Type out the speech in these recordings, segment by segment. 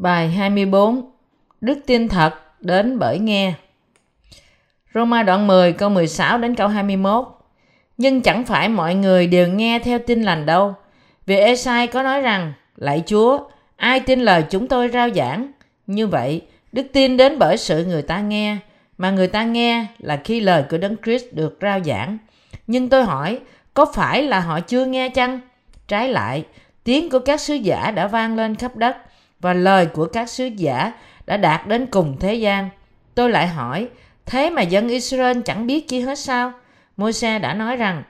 Bài 24 Đức tin thật đến bởi nghe Roma đoạn 10 câu 16 đến câu 21 Nhưng chẳng phải mọi người đều nghe theo tin lành đâu. Vì Esai có nói rằng, Lạy Chúa, ai tin lời chúng tôi rao giảng? Như vậy, đức tin đến bởi sự người ta nghe, mà người ta nghe là khi lời của Đấng Christ được rao giảng. Nhưng tôi hỏi, có phải là họ chưa nghe chăng? Trái lại, tiếng của các sứ giả đã vang lên khắp đất và lời của các sứ giả đã đạt đến cùng thế gian. Tôi lại hỏi, thế mà dân Israel chẳng biết chi hết sao? Môi-se đã nói rằng,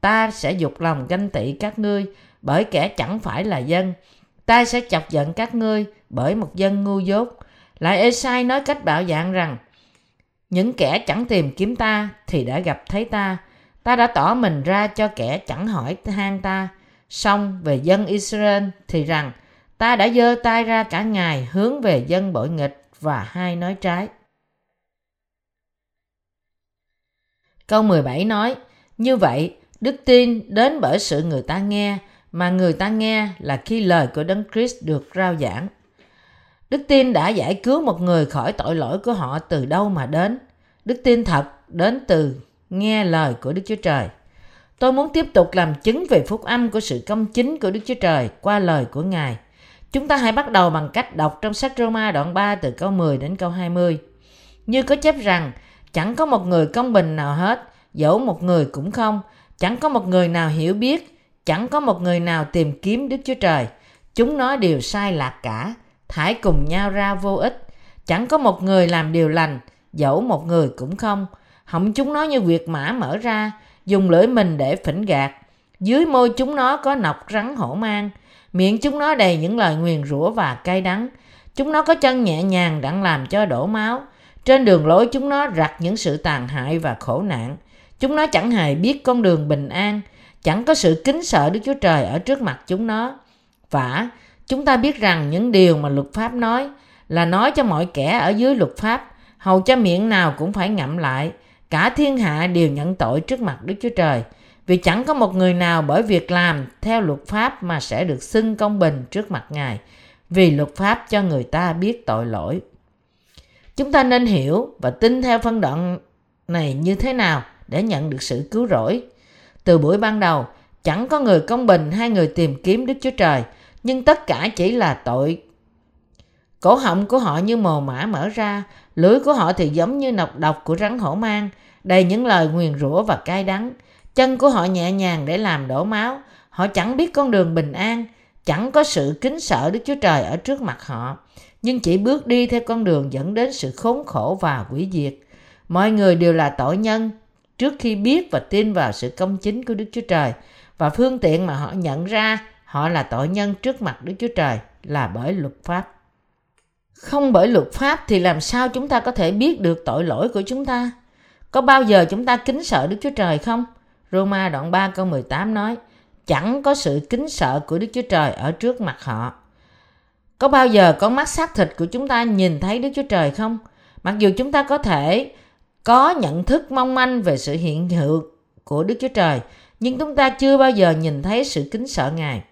ta sẽ dục lòng ganh tị các ngươi bởi kẻ chẳng phải là dân. Ta sẽ chọc giận các ngươi bởi một dân ngu dốt. Lại Esai nói cách bạo dạng rằng, những kẻ chẳng tìm kiếm ta thì đã gặp thấy ta. Ta đã tỏ mình ra cho kẻ chẳng hỏi han ta. Xong về dân Israel thì rằng, ta đã giơ tay ra cả ngày hướng về dân bội nghịch và hai nói trái. Câu 17 nói, như vậy, đức tin đến bởi sự người ta nghe, mà người ta nghe là khi lời của Đấng Christ được rao giảng. Đức tin đã giải cứu một người khỏi tội lỗi của họ từ đâu mà đến. Đức tin thật đến từ nghe lời của Đức Chúa Trời. Tôi muốn tiếp tục làm chứng về phúc âm của sự công chính của Đức Chúa Trời qua lời của Ngài. Chúng ta hãy bắt đầu bằng cách đọc trong sách Roma đoạn 3 từ câu 10 đến câu 20. Như có chép rằng, chẳng có một người công bình nào hết, dẫu một người cũng không, chẳng có một người nào hiểu biết, chẳng có một người nào tìm kiếm Đức Chúa Trời. Chúng nó đều sai lạc cả, thải cùng nhau ra vô ích. Chẳng có một người làm điều lành, dẫu một người cũng không. Họng chúng nó như việc mã mở ra, dùng lưỡi mình để phỉnh gạt. Dưới môi chúng nó có nọc rắn hổ mang, miệng chúng nó đầy những lời nguyền rủa và cay đắng. Chúng nó có chân nhẹ nhàng đặng làm cho đổ máu. Trên đường lối chúng nó rặt những sự tàn hại và khổ nạn. Chúng nó chẳng hề biết con đường bình an, chẳng có sự kính sợ Đức Chúa Trời ở trước mặt chúng nó. vả chúng ta biết rằng những điều mà luật pháp nói là nói cho mọi kẻ ở dưới luật pháp, hầu cho miệng nào cũng phải ngậm lại. Cả thiên hạ đều nhận tội trước mặt Đức Chúa Trời – vì chẳng có một người nào bởi việc làm theo luật pháp mà sẽ được xưng công bình trước mặt Ngài, vì luật pháp cho người ta biết tội lỗi. Chúng ta nên hiểu và tin theo phân đoạn này như thế nào để nhận được sự cứu rỗi. Từ buổi ban đầu, chẳng có người công bình hay người tìm kiếm Đức Chúa Trời, nhưng tất cả chỉ là tội. Cổ họng của họ như mồ mã mở ra, lưỡi của họ thì giống như nọc độc của rắn hổ mang, đầy những lời nguyền rủa và cay đắng. Chân của họ nhẹ nhàng để làm đổ máu. Họ chẳng biết con đường bình an, chẳng có sự kính sợ Đức Chúa Trời ở trước mặt họ, nhưng chỉ bước đi theo con đường dẫn đến sự khốn khổ và hủy diệt. Mọi người đều là tội nhân trước khi biết và tin vào sự công chính của Đức Chúa Trời và phương tiện mà họ nhận ra họ là tội nhân trước mặt Đức Chúa Trời là bởi luật pháp. Không bởi luật pháp thì làm sao chúng ta có thể biết được tội lỗi của chúng ta? Có bao giờ chúng ta kính sợ Đức Chúa Trời không? Roma đoạn 3 câu 18 nói, chẳng có sự kính sợ của Đức Chúa Trời ở trước mặt họ. Có bao giờ con mắt xác thịt của chúng ta nhìn thấy Đức Chúa Trời không? Mặc dù chúng ta có thể có nhận thức mong manh về sự hiện hữu của Đức Chúa Trời, nhưng chúng ta chưa bao giờ nhìn thấy sự kính sợ Ngài.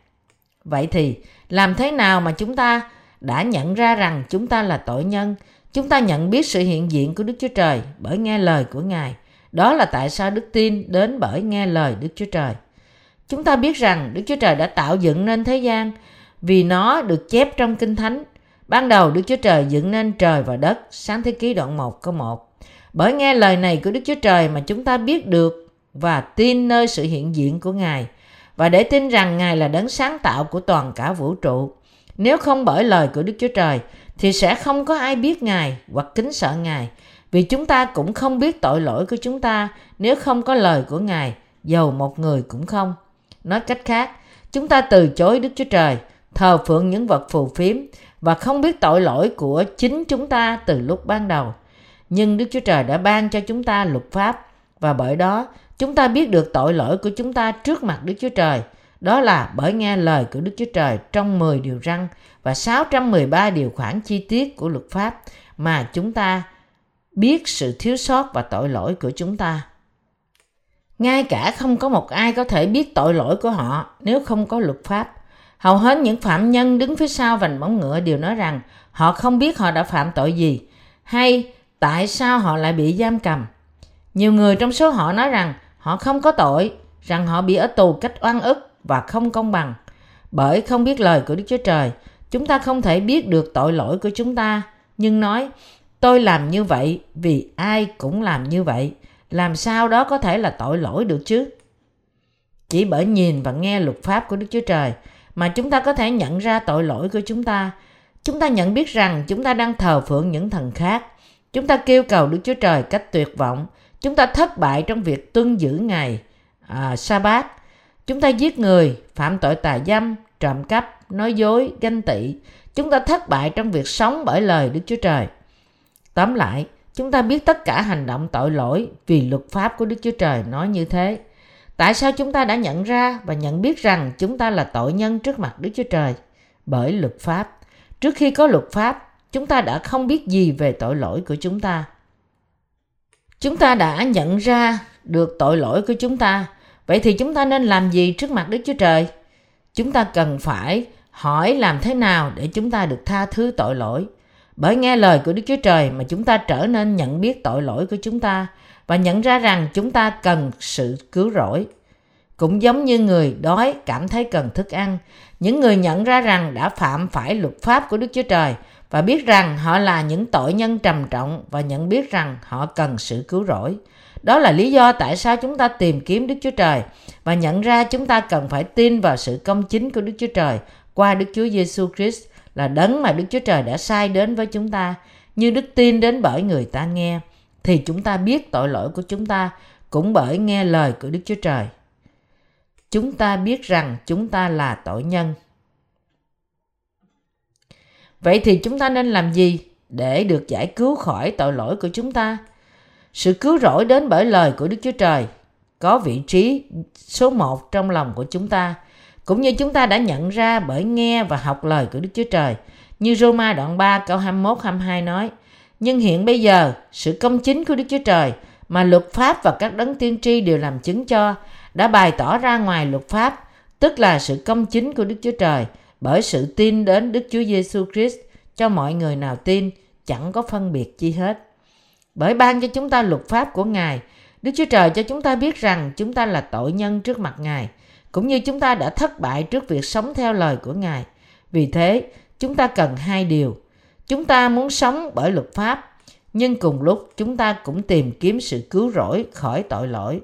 Vậy thì, làm thế nào mà chúng ta đã nhận ra rằng chúng ta là tội nhân? Chúng ta nhận biết sự hiện diện của Đức Chúa Trời bởi nghe lời của Ngài đó là tại sao đức tin đến bởi nghe lời Đức Chúa Trời. Chúng ta biết rằng Đức Chúa Trời đã tạo dựng nên thế gian vì nó được chép trong Kinh Thánh. Ban đầu Đức Chúa Trời dựng nên trời và đất, sáng thế ký đoạn 1 câu 1. Bởi nghe lời này của Đức Chúa Trời mà chúng ta biết được và tin nơi sự hiện diện của Ngài và để tin rằng Ngài là đấng sáng tạo của toàn cả vũ trụ. Nếu không bởi lời của Đức Chúa Trời thì sẽ không có ai biết Ngài hoặc kính sợ Ngài vì chúng ta cũng không biết tội lỗi của chúng ta nếu không có lời của Ngài, dầu một người cũng không. Nói cách khác, chúng ta từ chối Đức Chúa Trời, thờ phượng những vật phù phiếm và không biết tội lỗi của chính chúng ta từ lúc ban đầu. Nhưng Đức Chúa Trời đã ban cho chúng ta luật pháp và bởi đó chúng ta biết được tội lỗi của chúng ta trước mặt Đức Chúa Trời. Đó là bởi nghe lời của Đức Chúa Trời trong 10 điều răn và 613 điều khoản chi tiết của luật pháp mà chúng ta biết sự thiếu sót và tội lỗi của chúng ta. Ngay cả không có một ai có thể biết tội lỗi của họ nếu không có luật pháp. Hầu hết những phạm nhân đứng phía sau vành móng ngựa đều nói rằng họ không biết họ đã phạm tội gì hay tại sao họ lại bị giam cầm. Nhiều người trong số họ nói rằng họ không có tội, rằng họ bị ở tù cách oan ức và không công bằng. Bởi không biết lời của Đức Chúa Trời, chúng ta không thể biết được tội lỗi của chúng ta, nhưng nói tôi làm như vậy vì ai cũng làm như vậy, làm sao đó có thể là tội lỗi được chứ? Chỉ bởi nhìn và nghe luật pháp của Đức Chúa Trời mà chúng ta có thể nhận ra tội lỗi của chúng ta. Chúng ta nhận biết rằng chúng ta đang thờ phượng những thần khác. Chúng ta kêu cầu Đức Chúa Trời cách tuyệt vọng. Chúng ta thất bại trong việc tuân giữ ngày à, sa-bát. Chúng ta giết người, phạm tội tà dâm, trộm cắp, nói dối, ganh tị. Chúng ta thất bại trong việc sống bởi lời Đức Chúa Trời. Tóm lại, chúng ta biết tất cả hành động tội lỗi vì luật pháp của Đức Chúa Trời nói như thế. Tại sao chúng ta đã nhận ra và nhận biết rằng chúng ta là tội nhân trước mặt Đức Chúa Trời? Bởi luật pháp. Trước khi có luật pháp, chúng ta đã không biết gì về tội lỗi của chúng ta. Chúng ta đã nhận ra được tội lỗi của chúng ta. Vậy thì chúng ta nên làm gì trước mặt Đức Chúa Trời? Chúng ta cần phải hỏi làm thế nào để chúng ta được tha thứ tội lỗi. Bởi nghe lời của Đức Chúa Trời mà chúng ta trở nên nhận biết tội lỗi của chúng ta và nhận ra rằng chúng ta cần sự cứu rỗi. Cũng giống như người đói cảm thấy cần thức ăn, những người nhận ra rằng đã phạm phải luật pháp của Đức Chúa Trời và biết rằng họ là những tội nhân trầm trọng và nhận biết rằng họ cần sự cứu rỗi. Đó là lý do tại sao chúng ta tìm kiếm Đức Chúa Trời và nhận ra chúng ta cần phải tin vào sự công chính của Đức Chúa Trời qua Đức Chúa Giêsu Christ là đấng mà Đức Chúa Trời đã sai đến với chúng ta như đức tin đến bởi người ta nghe thì chúng ta biết tội lỗi của chúng ta cũng bởi nghe lời của Đức Chúa Trời. Chúng ta biết rằng chúng ta là tội nhân. Vậy thì chúng ta nên làm gì để được giải cứu khỏi tội lỗi của chúng ta? Sự cứu rỗi đến bởi lời của Đức Chúa Trời có vị trí số một trong lòng của chúng ta, cũng như chúng ta đã nhận ra bởi nghe và học lời của Đức Chúa Trời. Như Roma đoạn 3 câu 21 22 nói: nhưng hiện bây giờ, sự công chính của Đức Chúa Trời mà luật pháp và các đấng tiên tri đều làm chứng cho đã bày tỏ ra ngoài luật pháp, tức là sự công chính của Đức Chúa Trời bởi sự tin đến Đức Chúa Giêsu Christ cho mọi người nào tin chẳng có phân biệt chi hết. Bởi ban cho chúng ta luật pháp của Ngài, Đức Chúa Trời cho chúng ta biết rằng chúng ta là tội nhân trước mặt Ngài, cũng như chúng ta đã thất bại trước việc sống theo lời của Ngài. Vì thế, chúng ta cần hai điều. Chúng ta muốn sống bởi luật pháp, nhưng cùng lúc chúng ta cũng tìm kiếm sự cứu rỗi khỏi tội lỗi.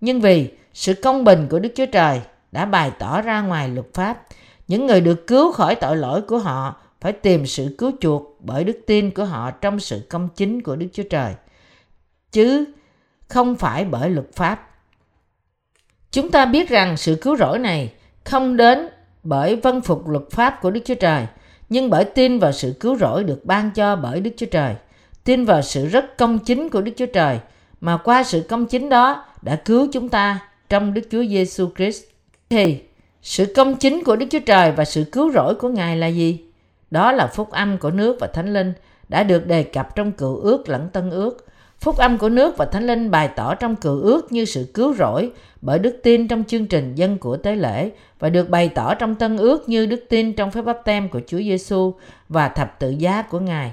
Nhưng vì sự công bình của Đức Chúa Trời đã bày tỏ ra ngoài luật pháp, những người được cứu khỏi tội lỗi của họ phải tìm sự cứu chuộc bởi đức tin của họ trong sự công chính của Đức Chúa Trời, chứ không phải bởi luật pháp. Chúng ta biết rằng sự cứu rỗi này không đến bởi vân phục luật pháp của Đức Chúa Trời, nhưng bởi tin vào sự cứu rỗi được ban cho bởi Đức Chúa Trời, tin vào sự rất công chính của Đức Chúa Trời, mà qua sự công chính đó đã cứu chúng ta trong Đức Chúa Giêsu Christ. Thì sự công chính của Đức Chúa Trời và sự cứu rỗi của Ngài là gì? Đó là phúc âm của nước và thánh linh đã được đề cập trong cựu ước lẫn tân ước. Phúc âm của nước và thánh linh bày tỏ trong cựu ước như sự cứu rỗi bởi đức tin trong chương trình dân của tế lễ và được bày tỏ trong tân ước như đức tin trong phép báp tem của Chúa Giêsu và thập tự giá của Ngài.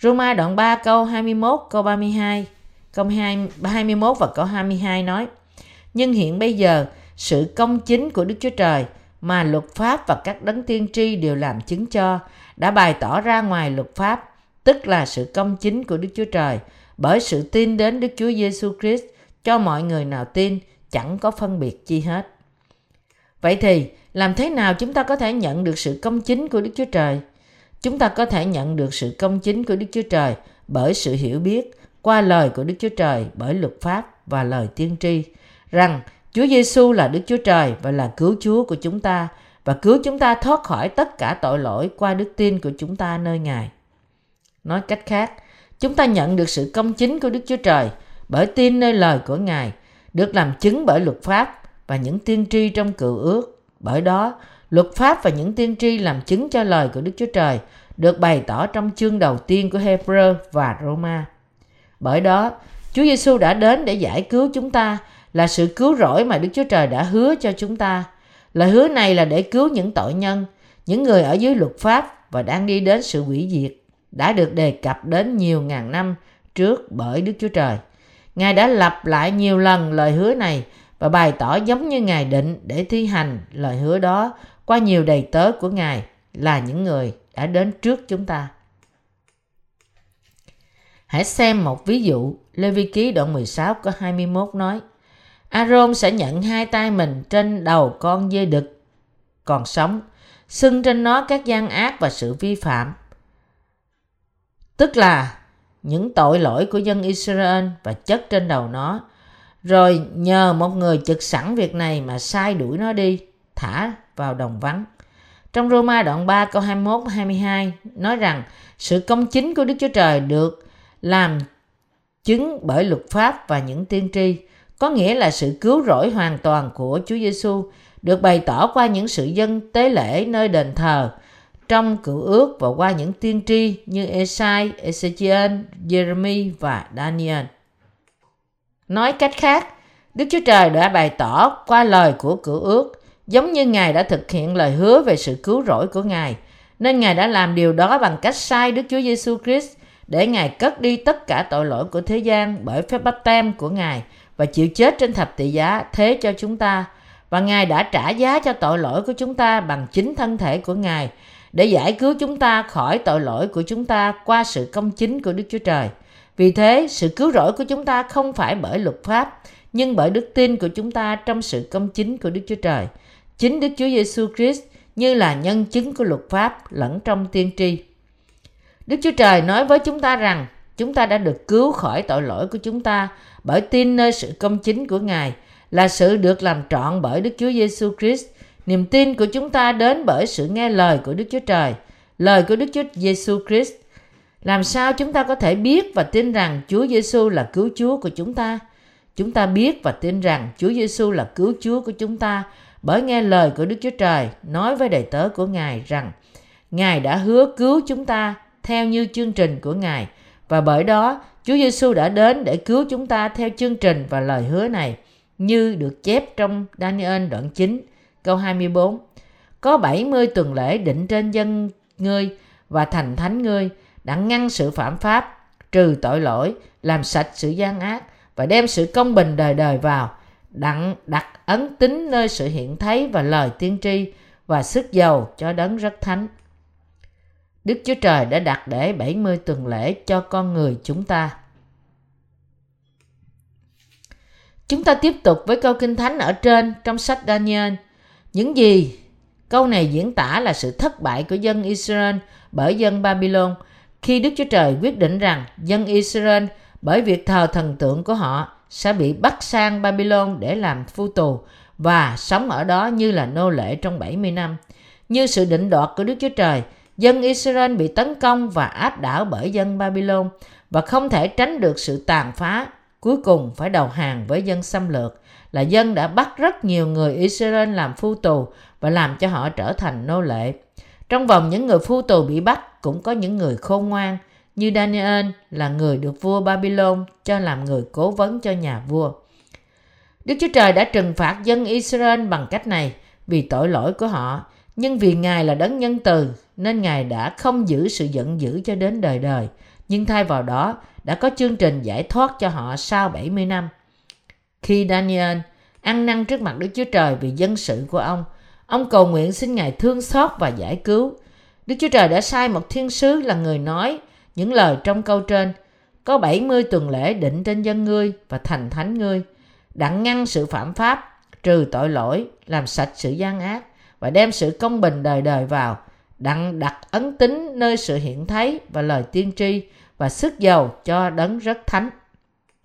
Roma đoạn 3 câu 21 câu 32 câu 21 và câu 22 nói, Nhưng hiện bây giờ, sự công chính của Đức Chúa Trời mà luật pháp và các đấng tiên tri đều làm chứng cho đã bày tỏ ra ngoài luật pháp, tức là sự công chính của Đức Chúa Trời bởi sự tin đến Đức Chúa Giêsu Christ cho mọi người nào tin chẳng có phân biệt chi hết. Vậy thì, làm thế nào chúng ta có thể nhận được sự công chính của Đức Chúa Trời? Chúng ta có thể nhận được sự công chính của Đức Chúa Trời bởi sự hiểu biết qua lời của Đức Chúa Trời bởi luật pháp và lời tiên tri rằng Chúa Giêsu là Đức Chúa Trời và là cứu Chúa của chúng ta và cứu chúng ta thoát khỏi tất cả tội lỗi qua đức tin của chúng ta nơi Ngài. Nói cách khác, chúng ta nhận được sự công chính của Đức Chúa Trời bởi tin nơi lời của Ngài, được làm chứng bởi luật pháp và những tiên tri trong cựu ước. Bởi đó, luật pháp và những tiên tri làm chứng cho lời của Đức Chúa Trời được bày tỏ trong chương đầu tiên của Hebrew và Roma. Bởi đó, Chúa Giêsu đã đến để giải cứu chúng ta là sự cứu rỗi mà Đức Chúa Trời đã hứa cho chúng ta. Lời hứa này là để cứu những tội nhân, những người ở dưới luật pháp và đang đi đến sự hủy diệt, đã được đề cập đến nhiều ngàn năm trước bởi Đức Chúa Trời. Ngài đã lặp lại nhiều lần lời hứa này và bày tỏ giống như Ngài định để thi hành lời hứa đó qua nhiều đầy tớ của Ngài là những người đã đến trước chúng ta. Hãy xem một ví dụ, Lê Vi Ký đoạn 16 có 21 nói Aaron sẽ nhận hai tay mình trên đầu con dê đực còn sống, xưng trên nó các gian ác và sự vi phạm. Tức là những tội lỗi của dân Israel và chất trên đầu nó, rồi nhờ một người trực sẵn việc này mà sai đuổi nó đi, thả vào đồng vắng. Trong Roma đoạn 3 câu 21 22 nói rằng sự công chính của Đức Chúa Trời được làm chứng bởi luật pháp và những tiên tri, có nghĩa là sự cứu rỗi hoàn toàn của Chúa Giêsu được bày tỏ qua những sự dân tế lễ nơi đền thờ trong cựu ước và qua những tiên tri như Esai, Ezechiel, Jeremy và Daniel. Nói cách khác, Đức Chúa Trời đã bày tỏ qua lời của cựu ước giống như Ngài đã thực hiện lời hứa về sự cứu rỗi của Ngài, nên Ngài đã làm điều đó bằng cách sai Đức Chúa Giêsu Christ để Ngài cất đi tất cả tội lỗi của thế gian bởi phép bắp tem của Ngài và chịu chết trên thập tự giá thế cho chúng ta. Và Ngài đã trả giá cho tội lỗi của chúng ta bằng chính thân thể của Ngài để giải cứu chúng ta khỏi tội lỗi của chúng ta qua sự công chính của Đức Chúa Trời. Vì thế, sự cứu rỗi của chúng ta không phải bởi luật pháp, nhưng bởi đức tin của chúng ta trong sự công chính của Đức Chúa Trời. Chính Đức Chúa Giêsu Christ như là nhân chứng của luật pháp lẫn trong tiên tri. Đức Chúa Trời nói với chúng ta rằng chúng ta đã được cứu khỏi tội lỗi của chúng ta bởi tin nơi sự công chính của Ngài là sự được làm trọn bởi Đức Chúa Giêsu Christ. Niềm tin của chúng ta đến bởi sự nghe lời của Đức Chúa Trời, lời của Đức Chúa Giêsu Christ. Làm sao chúng ta có thể biết và tin rằng Chúa Giêsu là cứu Chúa của chúng ta? Chúng ta biết và tin rằng Chúa Giêsu là cứu Chúa của chúng ta bởi nghe lời của Đức Chúa Trời nói với đầy tớ của Ngài rằng Ngài đã hứa cứu chúng ta theo như chương trình của Ngài và bởi đó Chúa Giêsu đã đến để cứu chúng ta theo chương trình và lời hứa này như được chép trong Daniel đoạn 9 câu 24. Có 70 tuần lễ định trên dân ngươi và thành thánh ngươi đã ngăn sự phạm pháp, trừ tội lỗi, làm sạch sự gian ác và đem sự công bình đời đời vào, đặng đặt ấn tính nơi sự hiện thấy và lời tiên tri và sức giàu cho đấng rất thánh. Đức Chúa Trời đã đặt để 70 tuần lễ cho con người chúng ta. Chúng ta tiếp tục với câu kinh thánh ở trên trong sách Daniel. Những gì câu này diễn tả là sự thất bại của dân Israel bởi dân Babylon khi Đức Chúa Trời quyết định rằng dân Israel bởi việc thờ thần tượng của họ sẽ bị bắt sang Babylon để làm phu tù và sống ở đó như là nô lệ trong 70 năm. Như sự định đoạt của Đức Chúa Trời, dân Israel bị tấn công và áp đảo bởi dân Babylon và không thể tránh được sự tàn phá, cuối cùng phải đầu hàng với dân xâm lược là dân đã bắt rất nhiều người Israel làm phu tù và làm cho họ trở thành nô lệ. Trong vòng những người phu tù bị bắt cũng có những người khôn ngoan như Daniel là người được vua Babylon cho làm người cố vấn cho nhà vua. Đức Chúa Trời đã trừng phạt dân Israel bằng cách này vì tội lỗi của họ, nhưng vì Ngài là đấng nhân từ nên Ngài đã không giữ sự giận dữ cho đến đời đời, nhưng thay vào đó đã có chương trình giải thoát cho họ sau 70 năm. Khi Daniel ăn năn trước mặt Đức Chúa Trời vì dân sự của ông, ông cầu nguyện xin Ngài thương xót và giải cứu. Đức Chúa Trời đã sai một thiên sứ là người nói những lời trong câu trên. Có 70 tuần lễ định trên dân ngươi và thành thánh ngươi, đặng ngăn sự phạm pháp, trừ tội lỗi, làm sạch sự gian ác và đem sự công bình đời đời vào, đặng đặt ấn tính nơi sự hiện thấy và lời tiên tri và sức giàu cho đấng rất thánh.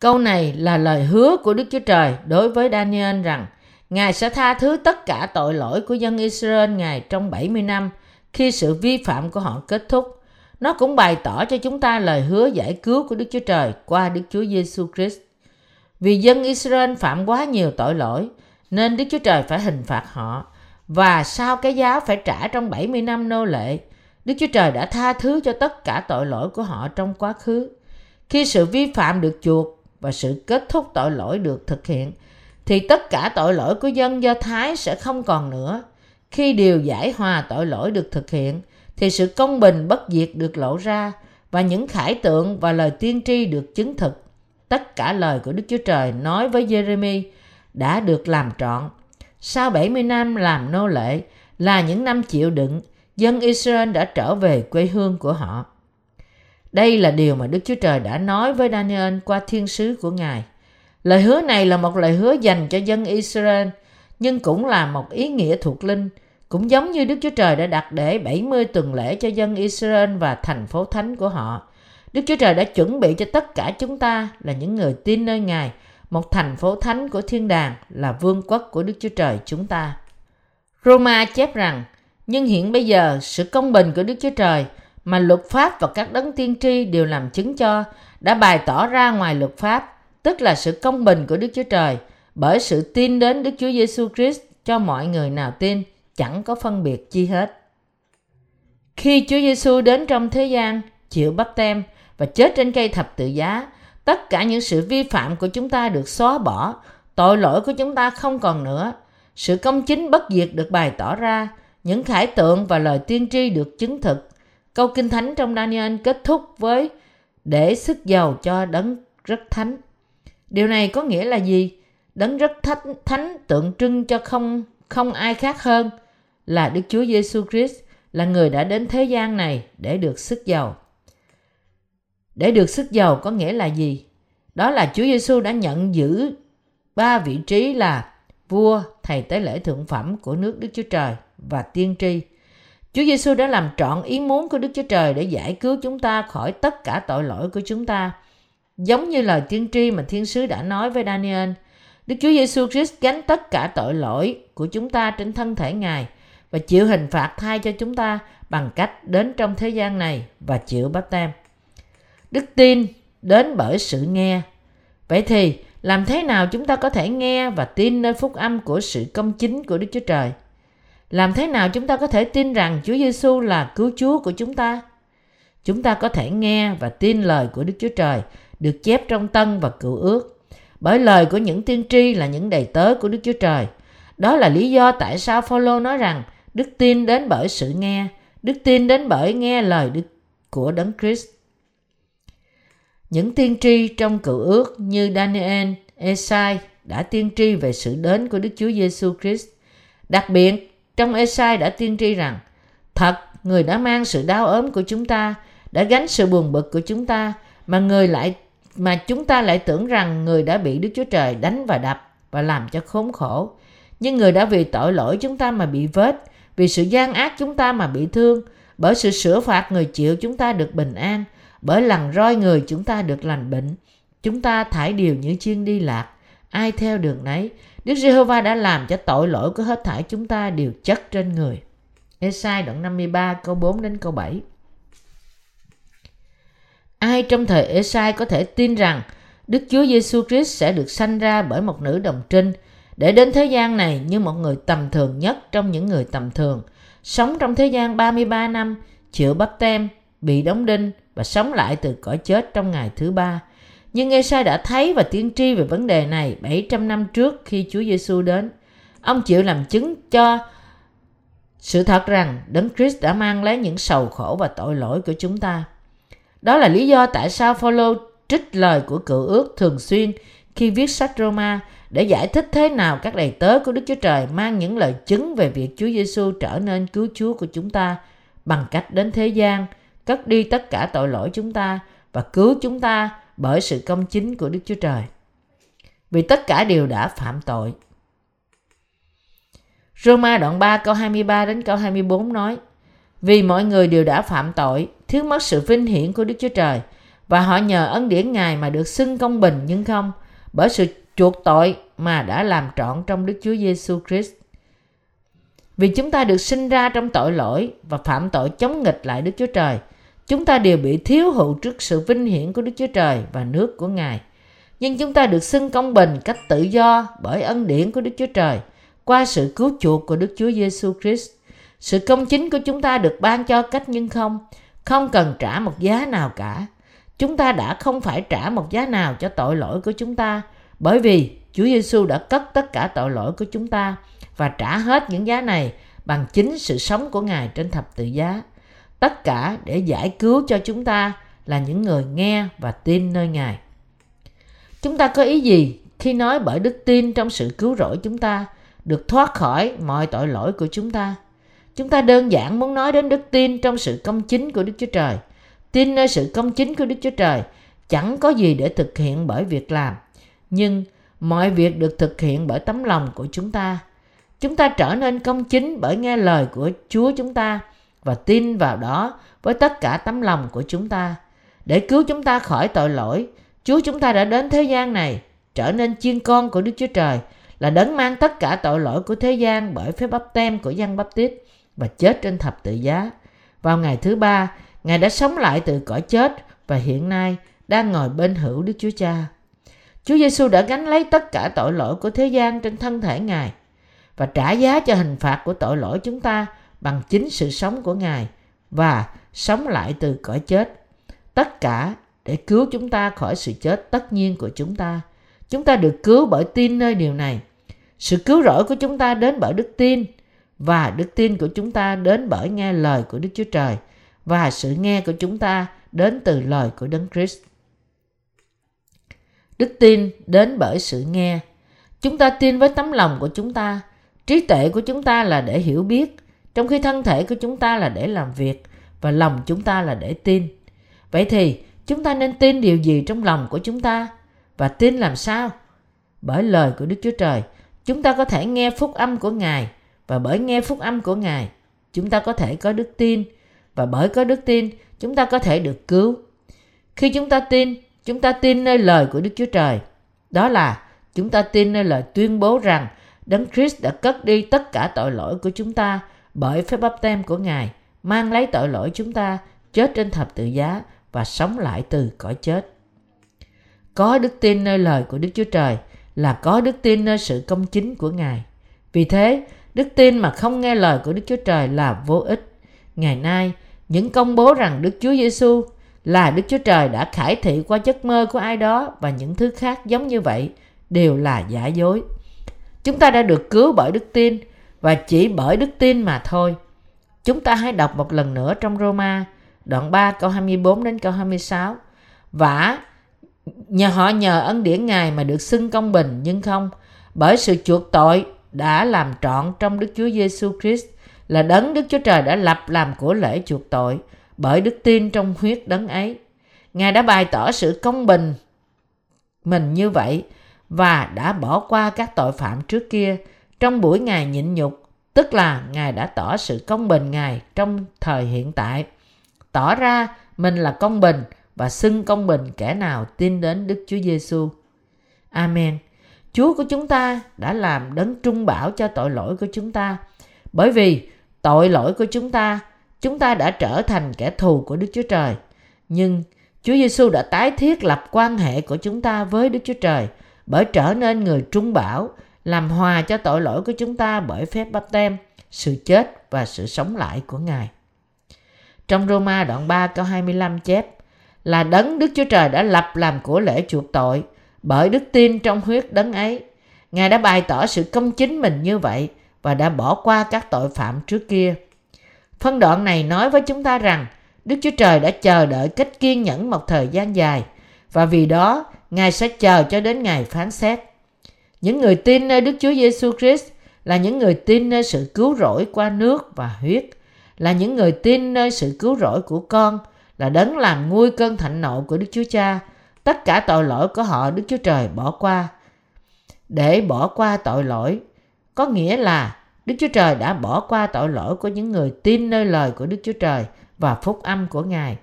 Câu này là lời hứa của Đức Chúa Trời đối với Daniel rằng Ngài sẽ tha thứ tất cả tội lỗi của dân Israel Ngài trong 70 năm khi sự vi phạm của họ kết thúc. Nó cũng bày tỏ cho chúng ta lời hứa giải cứu của Đức Chúa Trời qua Đức Chúa Giêsu Christ. Vì dân Israel phạm quá nhiều tội lỗi, nên Đức Chúa Trời phải hình phạt họ. Và sau cái giá phải trả trong 70 năm nô lệ, Đức Chúa Trời đã tha thứ cho tất cả tội lỗi của họ trong quá khứ. Khi sự vi phạm được chuộc và sự kết thúc tội lỗi được thực hiện, thì tất cả tội lỗi của dân Do Thái sẽ không còn nữa. Khi điều giải hòa tội lỗi được thực hiện, thì sự công bình bất diệt được lộ ra và những khải tượng và lời tiên tri được chứng thực. Tất cả lời của Đức Chúa Trời nói với Jeremy đã được làm trọn. Sau 70 năm làm nô lệ là những năm chịu đựng, dân Israel đã trở về quê hương của họ. Đây là điều mà Đức Chúa Trời đã nói với Daniel qua thiên sứ của Ngài. Lời hứa này là một lời hứa dành cho dân Israel, nhưng cũng là một ý nghĩa thuộc linh, cũng giống như Đức Chúa Trời đã đặt để 70 tuần lễ cho dân Israel và thành phố thánh của họ. Đức Chúa Trời đã chuẩn bị cho tất cả chúng ta là những người tin nơi Ngài, một thành phố thánh của thiên đàng là vương quốc của Đức Chúa Trời chúng ta. Roma chép rằng, nhưng hiện bây giờ sự công bình của Đức Chúa Trời mà luật pháp và các đấng tiên tri đều làm chứng cho đã bày tỏ ra ngoài luật pháp, tức là sự công bình của Đức Chúa Trời bởi sự tin đến Đức Chúa Giêsu Christ cho mọi người nào tin, chẳng có phân biệt chi hết. Khi Chúa Giêsu đến trong thế gian, chịu bắt tem và chết trên cây thập tự giá, tất cả những sự vi phạm của chúng ta được xóa bỏ, tội lỗi của chúng ta không còn nữa. Sự công chính bất diệt được bày tỏ ra, những khải tượng và lời tiên tri được chứng thực. Câu Kinh Thánh trong Daniel kết thúc với để sức giàu cho đấng rất thánh. Điều này có nghĩa là gì? Đấng rất thánh, thánh tượng trưng cho không không ai khác hơn là Đức Chúa Giêsu Christ là người đã đến thế gian này để được sức giàu. Để được sức giàu có nghĩa là gì? Đó là Chúa Giêsu đã nhận giữ ba vị trí là vua, thầy tế lễ thượng phẩm của nước Đức Chúa Trời và tiên tri. Chúa Giêsu đã làm trọn ý muốn của Đức Chúa Trời để giải cứu chúng ta khỏi tất cả tội lỗi của chúng ta. Giống như lời tiên tri mà thiên sứ đã nói với Daniel, Đức Chúa Giêsu Christ gánh tất cả tội lỗi của chúng ta trên thân thể Ngài và chịu hình phạt thay cho chúng ta bằng cách đến trong thế gian này và chịu báp tem. Đức tin đến bởi sự nghe. Vậy thì làm thế nào chúng ta có thể nghe và tin nơi phúc âm của sự công chính của Đức Chúa Trời? Làm thế nào chúng ta có thể tin rằng Chúa Giêsu là cứu Chúa của chúng ta? Chúng ta có thể nghe và tin lời của Đức Chúa Trời được chép trong Tân và Cựu Ước. Bởi lời của những tiên tri là những đầy tớ của Đức Chúa Trời. Đó là lý do tại sao Phaolô nói rằng đức tin đến bởi sự nghe, đức tin đến bởi nghe lời đức của Đấng Christ. Những tiên tri trong cựu ước như Daniel, Esai đã tiên tri về sự đến của Đức Chúa Giêsu Christ. Đặc biệt, trong Esai đã tiên tri rằng Thật, người đã mang sự đau ốm của chúng ta, đã gánh sự buồn bực của chúng ta, mà người lại mà chúng ta lại tưởng rằng người đã bị Đức Chúa Trời đánh và đập và làm cho khốn khổ. Nhưng người đã vì tội lỗi chúng ta mà bị vết, vì sự gian ác chúng ta mà bị thương, bởi sự sửa phạt người chịu chúng ta được bình an, bởi lần roi người chúng ta được lành bệnh. Chúng ta thải điều như chiên đi lạc, ai theo đường nấy. Đức Giê-hô-va đã làm cho tội lỗi của hết thảy chúng ta đều chất trên người. Esai đoạn 53 câu 4 đến câu 7 Ai trong thời Esai có thể tin rằng Đức Chúa Giêsu Christ sẽ được sanh ra bởi một nữ đồng trinh để đến thế gian này như một người tầm thường nhất trong những người tầm thường, sống trong thế gian 33 năm, chịu bắp tem, bị đóng đinh và sống lại từ cõi chết trong ngày thứ ba. Nhưng Esai đã thấy và tiên tri về vấn đề này 700 năm trước khi Chúa Giêsu đến. Ông chịu làm chứng cho sự thật rằng Đấng Christ đã mang lấy những sầu khổ và tội lỗi của chúng ta. Đó là lý do tại sao Phaolô trích lời của cựu ước thường xuyên khi viết sách Roma để giải thích thế nào các đầy tớ của Đức Chúa Trời mang những lời chứng về việc Chúa Giêsu trở nên cứu Chúa của chúng ta bằng cách đến thế gian, cất đi tất cả tội lỗi chúng ta và cứu chúng ta bởi sự công chính của Đức Chúa Trời. Vì tất cả đều đã phạm tội. Roma đoạn 3 câu 23 đến câu 24 nói Vì mọi người đều đã phạm tội, thiếu mất sự vinh hiển của Đức Chúa Trời và họ nhờ ân điển Ngài mà được xưng công bình nhưng không bởi sự chuộc tội mà đã làm trọn trong Đức Chúa Giêsu Christ. Vì chúng ta được sinh ra trong tội lỗi và phạm tội chống nghịch lại Đức Chúa Trời, chúng ta đều bị thiếu hụt trước sự vinh hiển của Đức Chúa Trời và nước của Ngài. Nhưng chúng ta được xưng công bình cách tự do bởi ân điển của Đức Chúa Trời qua sự cứu chuộc của Đức Chúa Giêsu Christ. Sự công chính của chúng ta được ban cho cách nhưng không, không cần trả một giá nào cả. Chúng ta đã không phải trả một giá nào cho tội lỗi của chúng ta, bởi vì Chúa Giêsu đã cất tất cả tội lỗi của chúng ta và trả hết những giá này bằng chính sự sống của Ngài trên thập tự giá. Tất cả để giải cứu cho chúng ta là những người nghe và tin nơi Ngài. Chúng ta có ý gì khi nói bởi đức tin trong sự cứu rỗi chúng ta được thoát khỏi mọi tội lỗi của chúng ta? Chúng ta đơn giản muốn nói đến đức tin trong sự công chính của Đức Chúa Trời. Tin nơi sự công chính của Đức Chúa Trời chẳng có gì để thực hiện bởi việc làm, nhưng mọi việc được thực hiện bởi tấm lòng của chúng ta. Chúng ta trở nên công chính bởi nghe lời của Chúa chúng ta và tin vào đó với tất cả tấm lòng của chúng ta. Để cứu chúng ta khỏi tội lỗi, Chúa chúng ta đã đến thế gian này, trở nên chiên con của Đức Chúa Trời, là đấng mang tất cả tội lỗi của thế gian bởi phép bắp tem của dân bắp tít và chết trên thập tự giá. Vào ngày thứ ba, Ngài đã sống lại từ cõi chết và hiện nay đang ngồi bên hữu Đức Chúa Cha. Chúa Giêsu đã gánh lấy tất cả tội lỗi của thế gian trên thân thể Ngài và trả giá cho hình phạt của tội lỗi chúng ta bằng chính sự sống của Ngài và sống lại từ cõi chết. Tất cả để cứu chúng ta khỏi sự chết tất nhiên của chúng ta. Chúng ta được cứu bởi tin nơi điều này. Sự cứu rỗi của chúng ta đến bởi đức tin và đức tin của chúng ta đến bởi nghe lời của Đức Chúa Trời và sự nghe của chúng ta đến từ lời của Đấng Christ. Đức tin đến bởi sự nghe. Chúng ta tin với tấm lòng của chúng ta. Trí tuệ của chúng ta là để hiểu biết, trong khi thân thể của chúng ta là để làm việc và lòng chúng ta là để tin. Vậy thì chúng ta nên tin điều gì trong lòng của chúng ta và tin làm sao? Bởi lời của Đức Chúa Trời, chúng ta có thể nghe phúc âm của Ngài và bởi nghe phúc âm của Ngài, chúng ta có thể có đức tin và bởi có đức tin, chúng ta có thể được cứu. Khi chúng ta tin, chúng ta tin nơi lời của Đức Chúa Trời. Đó là chúng ta tin nơi lời tuyên bố rằng Đấng Christ đã cất đi tất cả tội lỗi của chúng ta bởi phép bắp tem của Ngài, mang lấy tội lỗi chúng ta, chết trên thập tự giá và sống lại từ cõi chết. Có đức tin nơi lời của Đức Chúa Trời là có đức tin nơi sự công chính của Ngài. Vì thế, đức tin mà không nghe lời của Đức Chúa Trời là vô ích. Ngày nay, những công bố rằng Đức Chúa Giêsu là Đức Chúa Trời đã khải thị qua giấc mơ của ai đó và những thứ khác giống như vậy đều là giả dối. Chúng ta đã được cứu bởi đức tin và chỉ bởi đức tin mà thôi. Chúng ta hãy đọc một lần nữa trong Roma, đoạn 3 câu 24 đến câu 26. Vả nhờ họ nhờ ân điển Ngài mà được xưng công bình, nhưng không, bởi sự chuộc tội đã làm trọn trong Đức Chúa Giêsu Christ, là đấng Đức Chúa Trời đã lập làm của lễ chuộc tội bởi đức tin trong huyết đấng ấy. Ngài đã bày tỏ sự công bình mình như vậy và đã bỏ qua các tội phạm trước kia trong buổi Ngài nhịn nhục, tức là Ngài đã tỏ sự công bình Ngài trong thời hiện tại, tỏ ra mình là công bình và xưng công bình kẻ nào tin đến Đức Chúa Giêsu. Amen. Chúa của chúng ta đã làm đấng trung bảo cho tội lỗi của chúng ta. Bởi vì tội lỗi của chúng ta, chúng ta đã trở thành kẻ thù của Đức Chúa Trời. Nhưng Chúa Giêsu đã tái thiết lập quan hệ của chúng ta với Đức Chúa Trời bởi trở nên người trung bảo, làm hòa cho tội lỗi của chúng ta bởi phép bắp tem, sự chết và sự sống lại của Ngài. Trong Roma đoạn 3 câu 25 chép là đấng Đức Chúa Trời đã lập làm của lễ chuộc tội bởi đức tin trong huyết đấng ấy. Ngài đã bày tỏ sự công chính mình như vậy và đã bỏ qua các tội phạm trước kia. Phân đoạn này nói với chúng ta rằng Đức Chúa Trời đã chờ đợi cách kiên nhẫn một thời gian dài và vì đó Ngài sẽ chờ cho đến ngày phán xét. Những người tin nơi Đức Chúa Giêsu Christ là những người tin nơi sự cứu rỗi qua nước và huyết, là những người tin nơi sự cứu rỗi của con, là đấng làm nguôi cơn thạnh nộ của Đức Chúa Cha. Tất cả tội lỗi của họ Đức Chúa Trời bỏ qua. Để bỏ qua tội lỗi, có nghĩa là Đức Chúa Trời đã bỏ qua tội lỗi của những người tin nơi lời của Đức Chúa Trời và phúc âm của Ngài.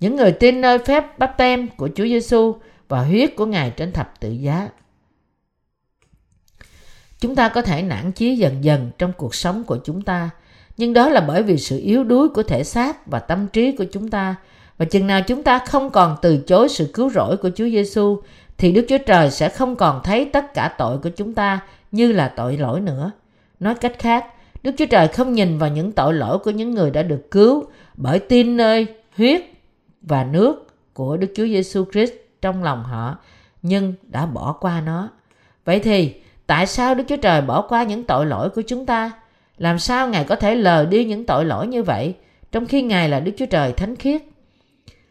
Những người tin nơi phép bắp tem của Chúa Giêsu và huyết của Ngài trên thập tự giá. Chúng ta có thể nản chí dần dần trong cuộc sống của chúng ta, nhưng đó là bởi vì sự yếu đuối của thể xác và tâm trí của chúng ta. Và chừng nào chúng ta không còn từ chối sự cứu rỗi của Chúa Giêsu thì Đức Chúa Trời sẽ không còn thấy tất cả tội của chúng ta như là tội lỗi nữa. Nói cách khác, Đức Chúa Trời không nhìn vào những tội lỗi của những người đã được cứu bởi tin nơi huyết và nước của Đức Chúa Giêsu Christ trong lòng họ nhưng đã bỏ qua nó Vậy thì, tại sao Đức Chúa Trời bỏ qua những tội lỗi của chúng ta? Làm sao Ngài có thể lờ đi những tội lỗi như vậy, trong khi Ngài là Đức Chúa Trời thánh khiết?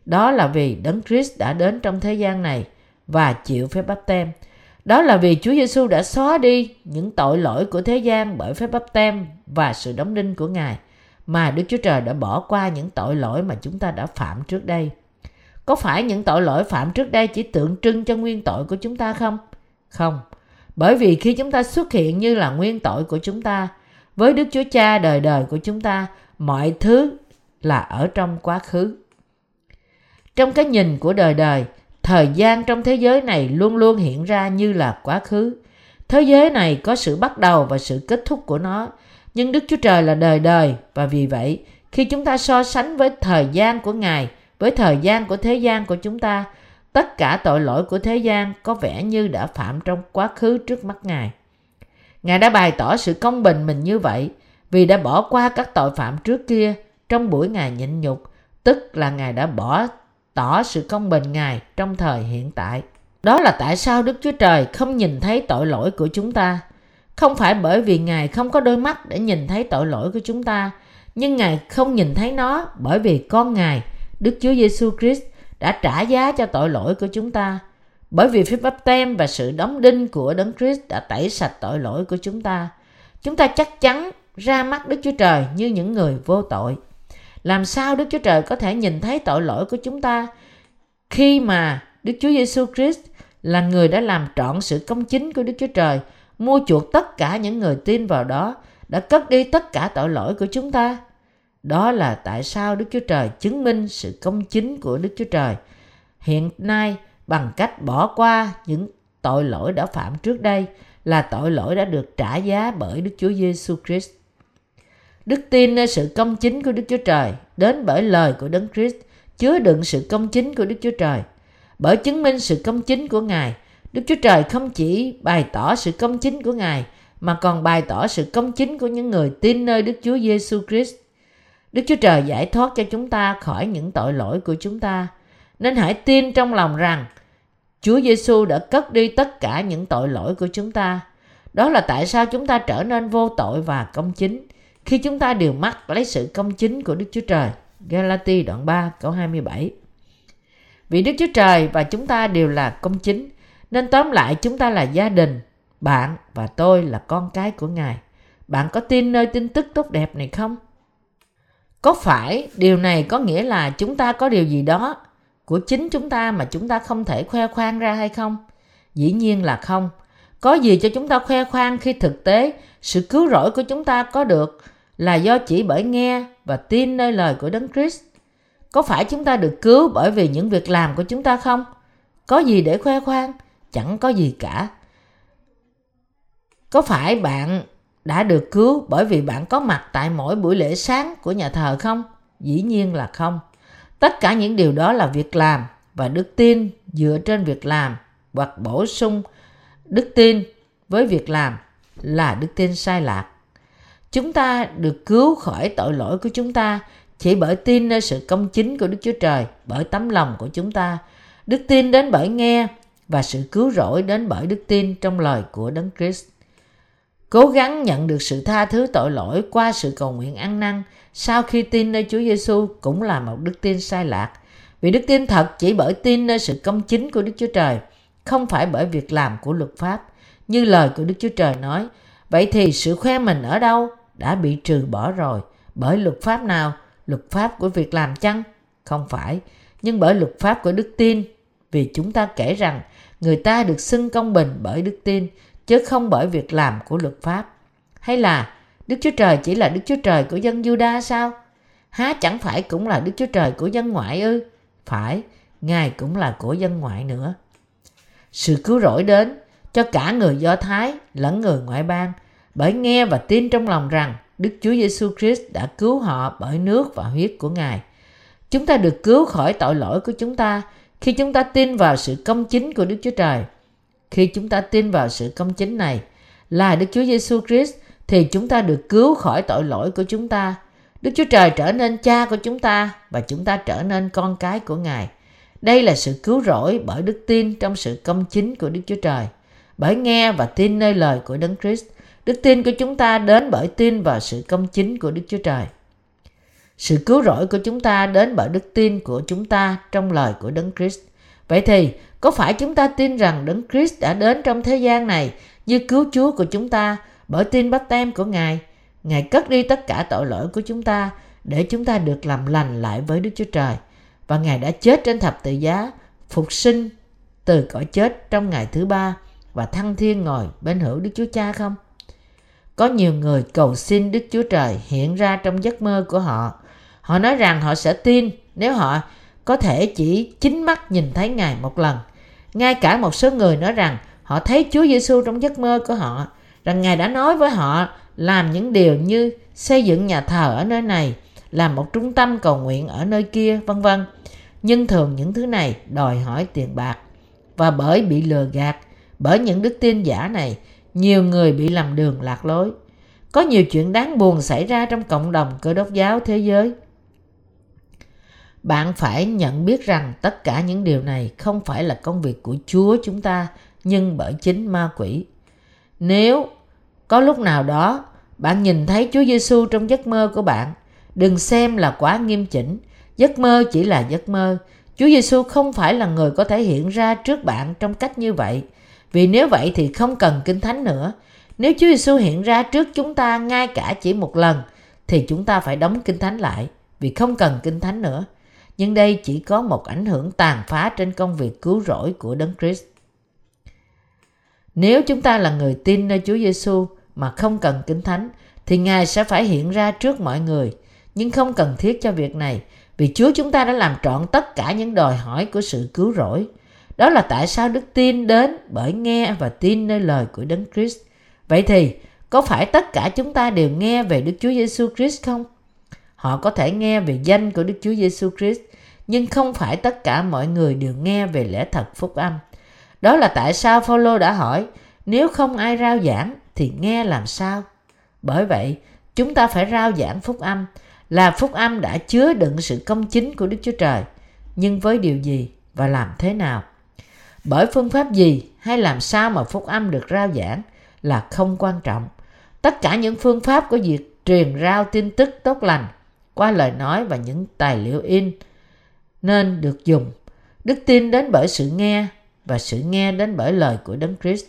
Đó là vì Đấng Christ đã đến trong thế gian này và chịu phép bắp tem. Đó là vì Chúa Giêsu đã xóa đi những tội lỗi của thế gian bởi phép bắp tem và sự đóng đinh của Ngài mà Đức Chúa Trời đã bỏ qua những tội lỗi mà chúng ta đã phạm trước đây. Có phải những tội lỗi phạm trước đây chỉ tượng trưng cho nguyên tội của chúng ta không? Không. Bởi vì khi chúng ta xuất hiện như là nguyên tội của chúng ta, với Đức Chúa Cha đời đời của chúng ta, mọi thứ là ở trong quá khứ. Trong cái nhìn của đời đời, thời gian trong thế giới này luôn luôn hiện ra như là quá khứ. Thế giới này có sự bắt đầu và sự kết thúc của nó, nhưng Đức Chúa Trời là đời đời và vì vậy, khi chúng ta so sánh với thời gian của Ngài, với thời gian của thế gian của chúng ta, tất cả tội lỗi của thế gian có vẻ như đã phạm trong quá khứ trước mắt Ngài. Ngài đã bày tỏ sự công bình mình như vậy vì đã bỏ qua các tội phạm trước kia trong buổi Ngài nhịn nhục, tức là Ngài đã bỏ tỏ sự công bình Ngài trong thời hiện tại. Đó là tại sao Đức Chúa Trời không nhìn thấy tội lỗi của chúng ta. Không phải bởi vì Ngài không có đôi mắt để nhìn thấy tội lỗi của chúng ta, nhưng Ngài không nhìn thấy nó bởi vì con Ngài, Đức Chúa Giêsu Christ đã trả giá cho tội lỗi của chúng ta. Bởi vì phép bắp tem và sự đóng đinh của Đấng Christ đã tẩy sạch tội lỗi của chúng ta. Chúng ta chắc chắn ra mắt Đức Chúa Trời như những người vô tội. Làm sao Đức Chúa Trời có thể nhìn thấy tội lỗi của chúng ta khi mà Đức Chúa Giêsu Christ là người đã làm trọn sự công chính của Đức Chúa Trời, mua chuộc tất cả những người tin vào đó, đã cất đi tất cả tội lỗi của chúng ta. Đó là tại sao Đức Chúa Trời chứng minh sự công chính của Đức Chúa Trời hiện nay bằng cách bỏ qua những tội lỗi đã phạm trước đây là tội lỗi đã được trả giá bởi Đức Chúa Giêsu Christ. Đức tin nơi sự công chính của Đức Chúa Trời đến bởi lời của Đấng Christ chứa đựng sự công chính của Đức Chúa Trời. Bởi chứng minh sự công chính của Ngài, Đức Chúa Trời không chỉ bày tỏ sự công chính của Ngài mà còn bày tỏ sự công chính của những người tin nơi Đức Chúa Giêsu Christ. Đức Chúa Trời giải thoát cho chúng ta khỏi những tội lỗi của chúng ta. Nên hãy tin trong lòng rằng Chúa Giêsu đã cất đi tất cả những tội lỗi của chúng ta. Đó là tại sao chúng ta trở nên vô tội và công chính khi chúng ta đều mắc lấy sự công chính của Đức Chúa Trời. Galati đoạn 3 câu 27 Vì Đức Chúa Trời và chúng ta đều là công chính, nên tóm lại chúng ta là gia đình, bạn và tôi là con cái của Ngài. Bạn có tin nơi tin tức tốt đẹp này không? Có phải điều này có nghĩa là chúng ta có điều gì đó của chính chúng ta mà chúng ta không thể khoe khoang ra hay không? Dĩ nhiên là không. Có gì cho chúng ta khoe khoang khi thực tế sự cứu rỗi của chúng ta có được là do chỉ bởi nghe và tin nơi lời của Đấng Christ. Có phải chúng ta được cứu bởi vì những việc làm của chúng ta không? Có gì để khoe khoang? Chẳng có gì cả. Có phải bạn đã được cứu bởi vì bạn có mặt tại mỗi buổi lễ sáng của nhà thờ không? Dĩ nhiên là không. Tất cả những điều đó là việc làm và đức tin dựa trên việc làm hoặc bổ sung đức tin với việc làm là đức tin sai lạc. Chúng ta được cứu khỏi tội lỗi của chúng ta chỉ bởi tin nơi sự công chính của Đức Chúa Trời, bởi tấm lòng của chúng ta. Đức tin đến bởi nghe và sự cứu rỗi đến bởi đức tin trong lời của Đấng Christ. Cố gắng nhận được sự tha thứ tội lỗi qua sự cầu nguyện ăn năn sau khi tin nơi Chúa Giêsu cũng là một đức tin sai lạc. Vì đức tin thật chỉ bởi tin nơi sự công chính của Đức Chúa Trời, không phải bởi việc làm của luật pháp. Như lời của Đức Chúa Trời nói, vậy thì sự khoe mình ở đâu đã bị trừ bỏ rồi. Bởi luật pháp nào? Luật pháp của việc làm chăng? Không phải, nhưng bởi luật pháp của đức tin. Vì chúng ta kể rằng người ta được xưng công bình bởi đức tin, chứ không bởi việc làm của luật pháp. Hay là Đức Chúa Trời chỉ là Đức Chúa Trời của dân Juda sao? Há chẳng phải cũng là Đức Chúa Trời của dân ngoại ư? Phải, Ngài cũng là của dân ngoại nữa. Sự cứu rỗi đến cho cả người Do Thái lẫn người ngoại bang bởi nghe và tin trong lòng rằng Đức Chúa Giêsu Christ đã cứu họ bởi nước và huyết của Ngài. Chúng ta được cứu khỏi tội lỗi của chúng ta khi chúng ta tin vào sự công chính của Đức Chúa Trời. Khi chúng ta tin vào sự công chính này là Đức Chúa Giêsu Christ thì chúng ta được cứu khỏi tội lỗi của chúng ta. Đức Chúa Trời trở nên cha của chúng ta và chúng ta trở nên con cái của Ngài. Đây là sự cứu rỗi bởi đức tin trong sự công chính của Đức Chúa Trời. bởi nghe và tin nơi lời của Đấng Christ. Đức tin của chúng ta đến bởi tin vào sự công chính của Đức Chúa Trời. Sự cứu rỗi của chúng ta đến bởi đức tin của chúng ta trong lời của Đấng Christ. Vậy thì, có phải chúng ta tin rằng Đấng Christ đã đến trong thế gian này như cứu Chúa của chúng ta bởi tin bắt tem của Ngài? Ngài cất đi tất cả tội lỗi của chúng ta để chúng ta được làm lành lại với Đức Chúa Trời. Và Ngài đã chết trên thập tự giá, phục sinh từ cõi chết trong ngày thứ ba và thăng thiên ngồi bên hữu Đức Chúa Cha không? Có nhiều người cầu xin Đức Chúa Trời hiện ra trong giấc mơ của họ. Họ nói rằng họ sẽ tin nếu họ có thể chỉ chính mắt nhìn thấy Ngài một lần. Ngay cả một số người nói rằng họ thấy Chúa Giêsu trong giấc mơ của họ, rằng Ngài đã nói với họ làm những điều như xây dựng nhà thờ ở nơi này, làm một trung tâm cầu nguyện ở nơi kia, vân vân. Nhưng thường những thứ này đòi hỏi tiền bạc và bởi bị lừa gạt bởi những đức tin giả này, nhiều người bị lầm đường lạc lối. Có nhiều chuyện đáng buồn xảy ra trong cộng đồng cơ đốc giáo thế giới. Bạn phải nhận biết rằng tất cả những điều này không phải là công việc của Chúa chúng ta, nhưng bởi chính ma quỷ. Nếu có lúc nào đó bạn nhìn thấy Chúa Giêsu trong giấc mơ của bạn, đừng xem là quá nghiêm chỉnh. Giấc mơ chỉ là giấc mơ. Chúa Giêsu không phải là người có thể hiện ra trước bạn trong cách như vậy. Vì nếu vậy thì không cần kinh thánh nữa. Nếu Chúa Giêsu hiện ra trước chúng ta ngay cả chỉ một lần thì chúng ta phải đóng kinh thánh lại vì không cần kinh thánh nữa. Nhưng đây chỉ có một ảnh hưởng tàn phá trên công việc cứu rỗi của Đấng Christ. Nếu chúng ta là người tin nơi Chúa Giêsu mà không cần kinh thánh thì Ngài sẽ phải hiện ra trước mọi người, nhưng không cần thiết cho việc này vì Chúa chúng ta đã làm trọn tất cả những đòi hỏi của sự cứu rỗi. Đó là tại sao đức tin đến bởi nghe và tin nơi lời của Đấng Christ. Vậy thì, có phải tất cả chúng ta đều nghe về Đức Chúa Giêsu Christ không? Họ có thể nghe về danh của Đức Chúa Giêsu Christ, nhưng không phải tất cả mọi người đều nghe về lẽ thật phúc âm. Đó là tại sao Phaolô đã hỏi, nếu không ai rao giảng thì nghe làm sao? Bởi vậy, chúng ta phải rao giảng phúc âm, là phúc âm đã chứa đựng sự công chính của Đức Chúa Trời. Nhưng với điều gì và làm thế nào? Bởi phương pháp gì hay làm sao mà phúc âm được rao giảng là không quan trọng. Tất cả những phương pháp của việc truyền rao tin tức tốt lành qua lời nói và những tài liệu in nên được dùng. Đức tin đến bởi sự nghe và sự nghe đến bởi lời của Đấng Christ.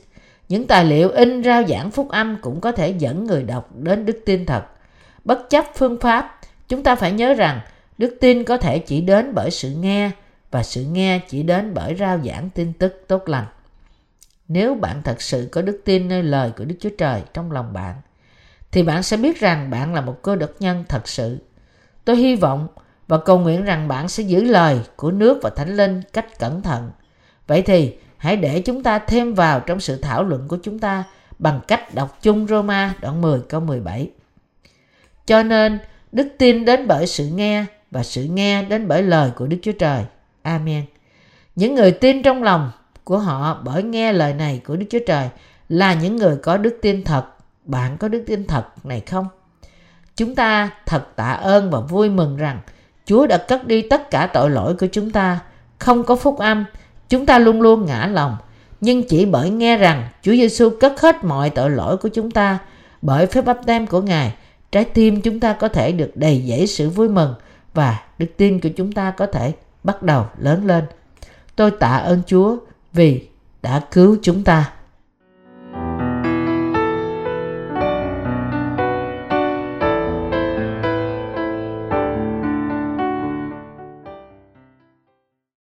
Những tài liệu in rao giảng phúc âm cũng có thể dẫn người đọc đến đức tin thật. Bất chấp phương pháp, chúng ta phải nhớ rằng đức tin có thể chỉ đến bởi sự nghe và sự nghe chỉ đến bởi rao giảng tin tức tốt lành. Nếu bạn thật sự có đức tin nơi lời của Đức Chúa Trời trong lòng bạn, thì bạn sẽ biết rằng bạn là một cơ đốc nhân thật sự. Tôi hy vọng và cầu nguyện rằng bạn sẽ giữ lời của nước và thánh linh cách cẩn thận. Vậy thì hãy để chúng ta thêm vào trong sự thảo luận của chúng ta bằng cách đọc chung Roma đoạn 10 câu 17. Cho nên, đức tin đến bởi sự nghe và sự nghe đến bởi lời của Đức Chúa Trời. Amen. Những người tin trong lòng của họ bởi nghe lời này của Đức Chúa Trời là những người có đức tin thật. Bạn có đức tin thật này không? Chúng ta thật tạ ơn và vui mừng rằng Chúa đã cất đi tất cả tội lỗi của chúng ta. Không có phúc âm, chúng ta luôn luôn ngã lòng. Nhưng chỉ bởi nghe rằng Chúa Giêsu cất hết mọi tội lỗi của chúng ta bởi phép bắp tem của Ngài, trái tim chúng ta có thể được đầy dẫy sự vui mừng và đức tin của chúng ta có thể bắt đầu lớn lên. Tôi tạ ơn Chúa vì đã cứu chúng ta.